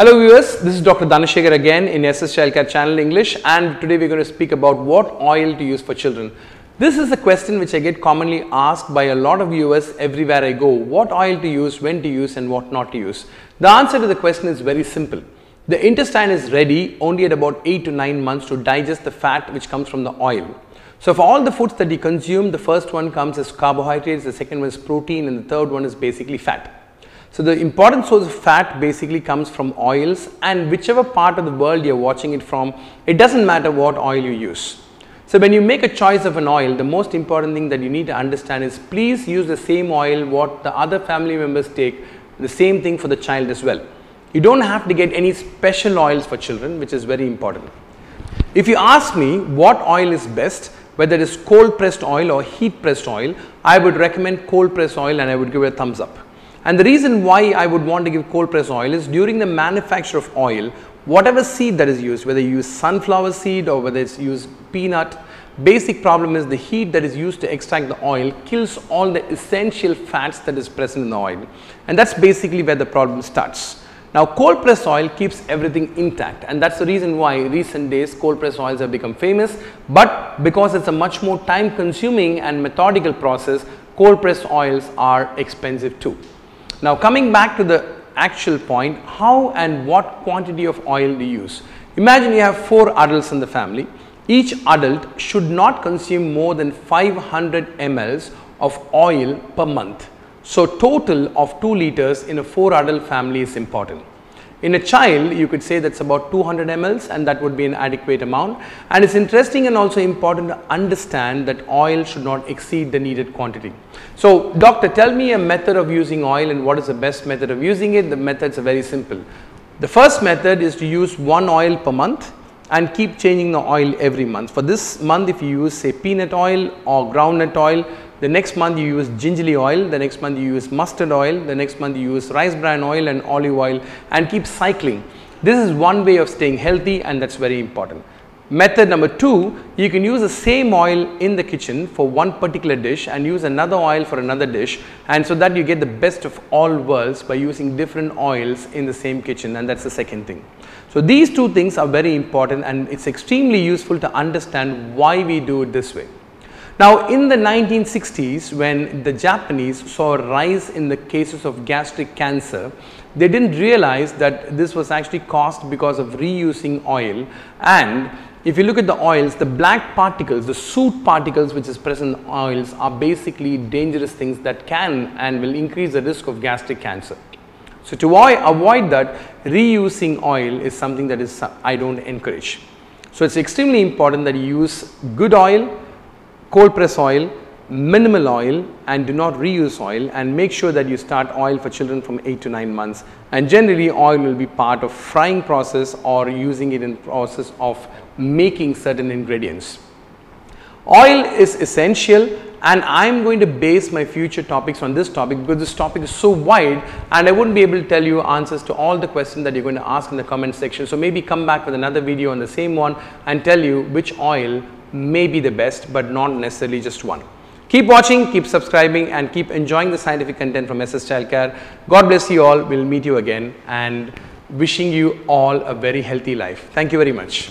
Hello viewers, this is Dr. Dhanashekhar again in SS Childcare Channel English and today we're going to speak about what oil to use for children. This is a question which I get commonly asked by a lot of viewers everywhere I go. What oil to use, when to use and what not to use. The answer to the question is very simple. The intestine is ready only at about 8 to 9 months to digest the fat which comes from the oil. So for all the foods that you consume, the first one comes as carbohydrates, the second one is protein and the third one is basically fat. So the important source of fat basically comes from oils and whichever part of the world you're watching it from, it doesn't matter what oil you use. So when you make a choice of an oil, the most important thing that you need to understand is please use the same oil what the other family members take, the same thing for the child as well. You don't have to get any special oils for children which is very important. If you ask me what oil is best, whether it is cold pressed oil or heat pressed oil, I would recommend cold pressed oil and I would give it a thumbs up. And the reason why I would want to give cold press oil is during the manufacture of oil, whatever seed that is used, whether you use sunflower seed or whether it's used peanut, basic problem is the heat that is used to extract the oil kills all the essential fats that is present in the oil. And that's basically where the problem starts. Now cold press oil keeps everything intact and that's the reason why recent days cold press oils have become famous but because it's a much more time consuming and methodical process cold press oils are expensive too. Now coming back to the actual point, how and what quantity of oil do you use? Imagine you have four adults in the family. Each adult should not consume more than 500 mLs of oil per month. So total of 2 liters in a 4 adult family is important. In a child, you could say that's about 200 mLs and that would be an adequate amount. And it's interesting and also important to understand that oil should not exceed the needed quantity. So, doctor, tell me a method of using oil and what is the best method of using it? The methods are very simple. The first method is to use one oil per month and keep changing the oil every month. For this month, if you use say peanut oil or groundnut oil, the next month you use gingerly oil, the next month you use mustard oil, the next month you use rice bran oil and olive oil and keep cycling. This is one way of staying healthy and that's very important. Method number two, you can use the same oil in the kitchen for one particular dish and use another oil for another dish and so that you get the best of all worlds by using different oils in the same kitchen and that's the second thing. So these two things are very important and it's extremely useful to understand why we do it this way. Now in the 1960s when the Japanese saw a rise in the cases of gastric cancer, they didn't realize that this was actually caused because of reusing oil and if you look at the oils, the black particles, the soot particles which is present in oils are basically dangerous things that can and will increase the risk of gastric cancer. So to avoid that, reusing oil is something that is I don't encourage. So it's extremely important that you use good oil, cold press oil, minimal oil and do not reuse oil and make sure that you start oil for children from 8 to 9 months and generally oil will be part of frying process or using it in process of making certain ingredients. Oil is essential and I am going to base my future topics on this topic because this topic is so wide and I wouldn't be able to tell you answers to all the questions that you're going to ask in the comment section. So maybe come back with another video on the same one and tell you which oil may be the best but not necessarily just one. Keep watching, keep subscribing and keep enjoying the scientific content from SS Childcare. God bless you all. We'll meet you again and wishing you all a very healthy life. Thank you very much.